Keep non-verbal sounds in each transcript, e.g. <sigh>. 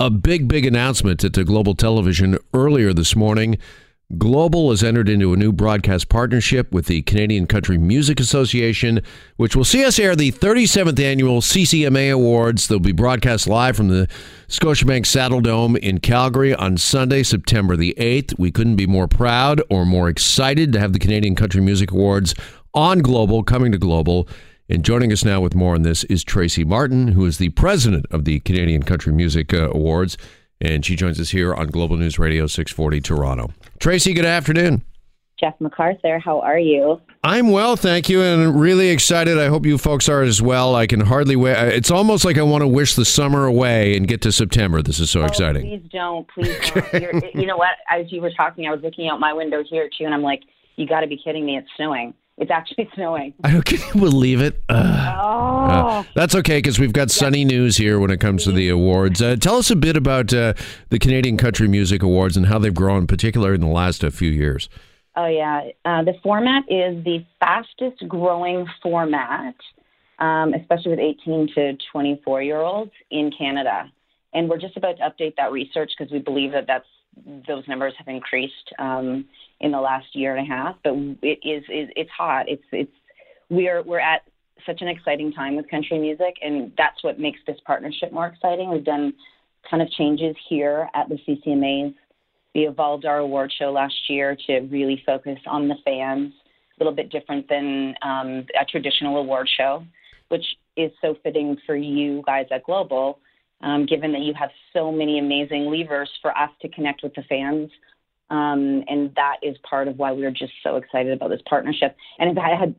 a big, big announcement at the Global Television earlier this morning. Global has entered into a new broadcast partnership with the Canadian Country Music Association, which will see us air the 37th annual CCMA Awards. They'll be broadcast live from the Scotiabank Saddledome in Calgary on Sunday, September the 8th. We couldn't be more proud or more excited to have the Canadian Country Music Awards on Global, coming to Global. And joining us now with more on this is Tracy Martin, who is the president of the Canadian Country Music uh, Awards and she joins us here on Global News Radio 640 Toronto. Tracy, good afternoon. Jeff McArthur, how are you? I'm well, thank you, and really excited. I hope you folks are as well. I can hardly wait. It's almost like I want to wish the summer away and get to September. This is so oh, exciting. Please don't. Please don't. <laughs> you know what? As you were talking, I was looking out my window here too, and I'm like, you got to be kidding me. It's snowing. It's actually <laughs> snowing. I don't can you believe it. Uh, oh. Uh, that's okay because we've got sunny news here when it comes to the awards. Uh, tell us a bit about uh, the Canadian Country Music Awards and how they've grown, particularly in the last few years. Oh yeah, uh, the format is the fastest growing format, um, especially with 18 to 24 year olds in Canada. And we're just about to update that research because we believe that that's those numbers have increased. Um, in the last year and a half. But it is, is it's hot. It's it's we're we're at such an exciting time with country music, and that's what makes this partnership more exciting. We've done a ton of changes here at the CCMAs. We evolved our award show last year to really focus on the fans, a little bit different than um, a traditional award show, which is so fitting for you guys at Global, um, given that you have so many amazing levers for us to connect with the fans um, and that is part of why we are just so excited about this partnership. And I had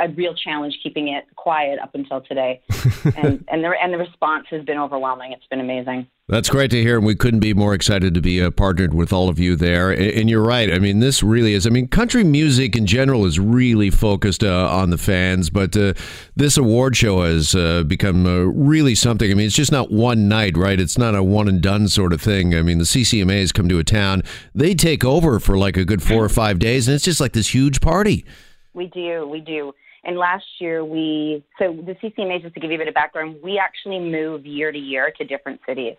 a real challenge keeping it quiet up until today, <laughs> and and the and the response has been overwhelming. It's been amazing. That's great to hear, and we couldn't be more excited to be uh, partnered with all of you there. And you're right. I mean, this really is. I mean, country music in general is really focused uh, on the fans, but uh, this award show has uh, become uh, really something. I mean, it's just not one night, right? It's not a one and done sort of thing. I mean, the CCMAs come to a town, they take over for like a good four or five days, and it's just like this huge party. We do, we do. And last year we, so the CCMA, just to give you a bit of background, we actually move year to year to different cities.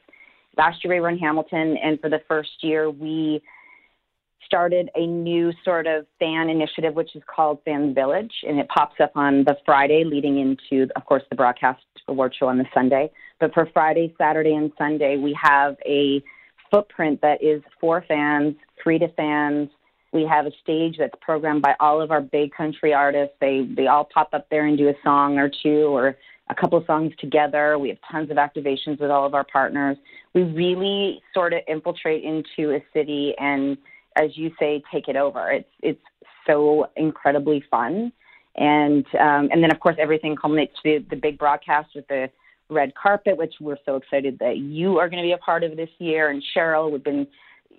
Last year we were in Hamilton, and for the first year we started a new sort of fan initiative, which is called Fan Village, and it pops up on the Friday leading into, of course, the broadcast award show on the Sunday. But for Friday, Saturday, and Sunday, we have a footprint that is for fans, free to fans. We have a stage that's programmed by all of our big country artists. They they all pop up there and do a song or two or a couple of songs together. We have tons of activations with all of our partners. We really sort of infiltrate into a city and, as you say, take it over. It's it's so incredibly fun, and um, and then of course everything culminates to the, the big broadcast with the red carpet, which we're so excited that you are going to be a part of this year. And Cheryl, we've been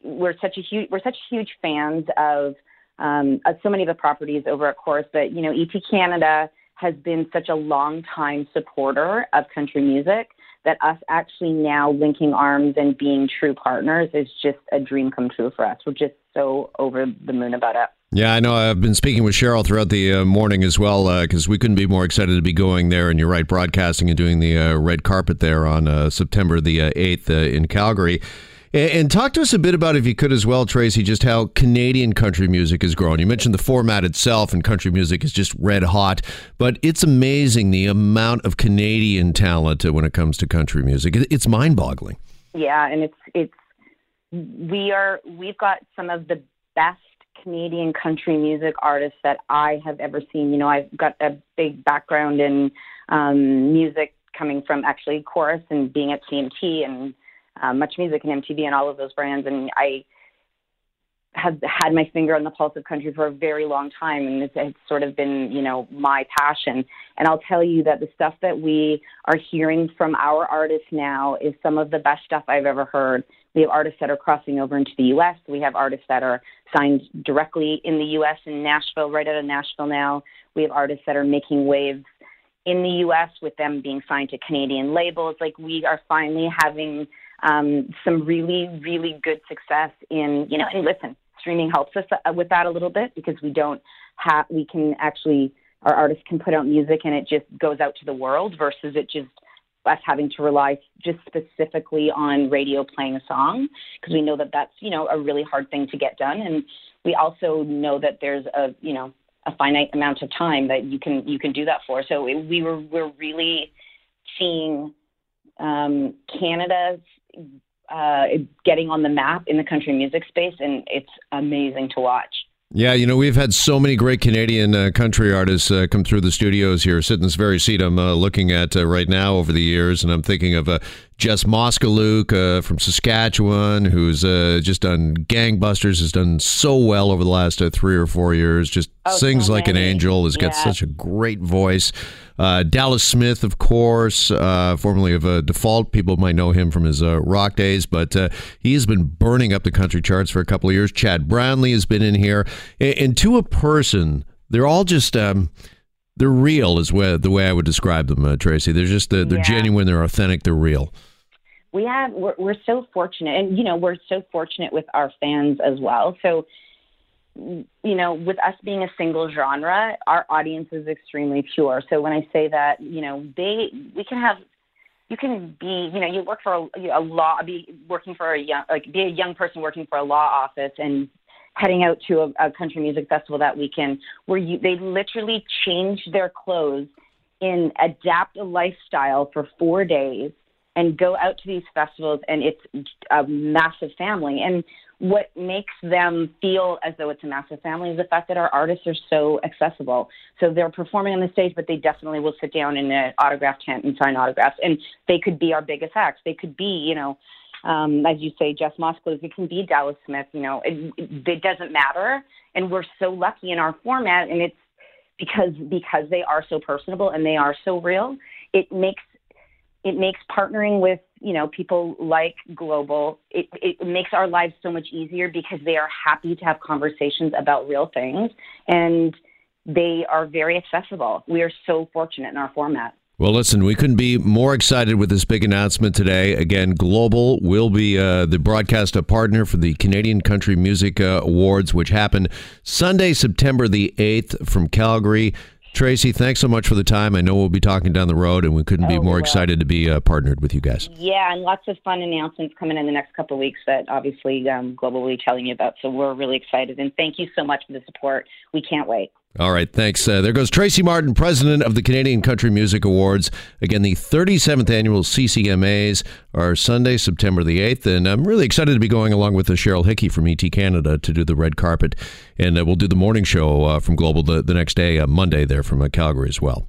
we're such a huge we're such huge fans of um, of so many of the properties over at Corus, but you know ET Canada has been such a long time supporter of country music that us actually now linking arms and being true partners is just a dream come true for us. We're just so over the moon about it. Yeah, I know. I've been speaking with Cheryl throughout the uh, morning as well because uh, we couldn't be more excited to be going there. And you're right, broadcasting and doing the uh, red carpet there on uh, September the 8th uh, uh, in Calgary. And talk to us a bit about, if you could as well, Tracy, just how Canadian country music has grown. You mentioned the format itself, and country music is just red hot, but it's amazing the amount of Canadian talent when it comes to country music. It's mind boggling. Yeah, and it's, it's, we are, we've got some of the best Canadian country music artists that I have ever seen. You know, I've got a big background in um, music coming from actually Corus and being at CMT and uh, Much Music and MTV and all of those brands. And I have had my finger on the pulse of country for a very long time, and it's, it's sort of been, you know, my passion. And I'll tell you that the stuff that we are hearing from our artists now is some of the best stuff I've ever heard. We have artists that are crossing over into the U.S. We have artists that are signed directly in the U.S. in Nashville, right out of Nashville now. We have artists that are making waves in the U.S. with them being signed to Canadian labels. Like we are finally having um, some really, really good success in, you know, and listen, streaming helps us uh, with that a little bit because we don't have, we can actually, our artists can put out music and it just goes out to the world versus it just us having to rely just specifically on radio playing a song because we know that that's you know a really hard thing to get done, and we also know that there's a you know a finite amount of time that you can you can do that for. So it, we were we're really seeing um, Canada's uh, getting on the map in the country music space, and it's amazing to watch. Yeah, you know, we've had so many great Canadian uh, country artists uh, come through the studios here, sit in this very seat I'm uh, looking at uh, right now over the years. And I'm thinking of uh, Jess Moskaluke uh, from Saskatchewan, who's just done gangbusters, has done so well over the last three or four years, just oh, sings so like an angel, has yeah. got such a great voice. Uh, Dallas Smith, of course, uh, formerly of uh, Default. People might know him from his uh, rock days, but uh, he has been burning up the country charts for a couple of years. Chad Brownlee has been in here. And, and to a person, they're all just. Um, they're real, is where, the way I would describe them, uh, Tracy. They're just they're yeah. genuine, they're authentic, they're real we have we're, we're so fortunate and you know we're so fortunate with our fans as well so you know, with us being a single genre, our audience is extremely pure. So when I say that, you know, they we can have you can be, you know, you work for a, a law, be working for a young, like be a young person working for a law office and heading out to a, a country music festival that weekend where you they literally change their clothes and adapt a lifestyle for four days and go out to these festivals and it's a massive family and what makes them feel as though it's a massive family is the fact that our artists are so accessible. So they're performing on the stage, but they definitely will sit down in an autograph tent and sign autographs. And they could be our biggest acts. They could be, you know, um, as you say, Jess Moskaluke. It can be Dallas Smith. You know, it, it doesn't matter. And we're so lucky in our format, and it's because because they are so personable and they are so real. It makes it makes partnering with you know people like global it, it makes our lives so much easier because they are happy to have conversations about real things and they are very accessible we are so fortunate in our format well, listen, we couldn't be more excited with this big announcement today. Again, Global will be uh, the broadcast partner for the Canadian Country Music uh, Awards, which happen Sunday, September the 8th from Calgary. Tracy, thanks so much for the time. I know we'll be talking down the road, and we couldn't oh, be more excited to be uh, partnered with you guys. Yeah, and lots of fun announcements coming in the next couple of weeks that obviously um, Global will be telling you about. So we're really excited, and thank you so much for the support. We can't wait. All right, thanks. Uh, there goes Tracy Martin, president of the Canadian Country Music Awards. Again, the 37th annual CCMAs are Sunday, September the 8th, and I'm really excited to be going along with uh, Cheryl Hickey from ET Canada to do the red carpet, and uh, we'll do the morning show uh, from Global the, the next day, uh, Monday, there from uh, Calgary as well.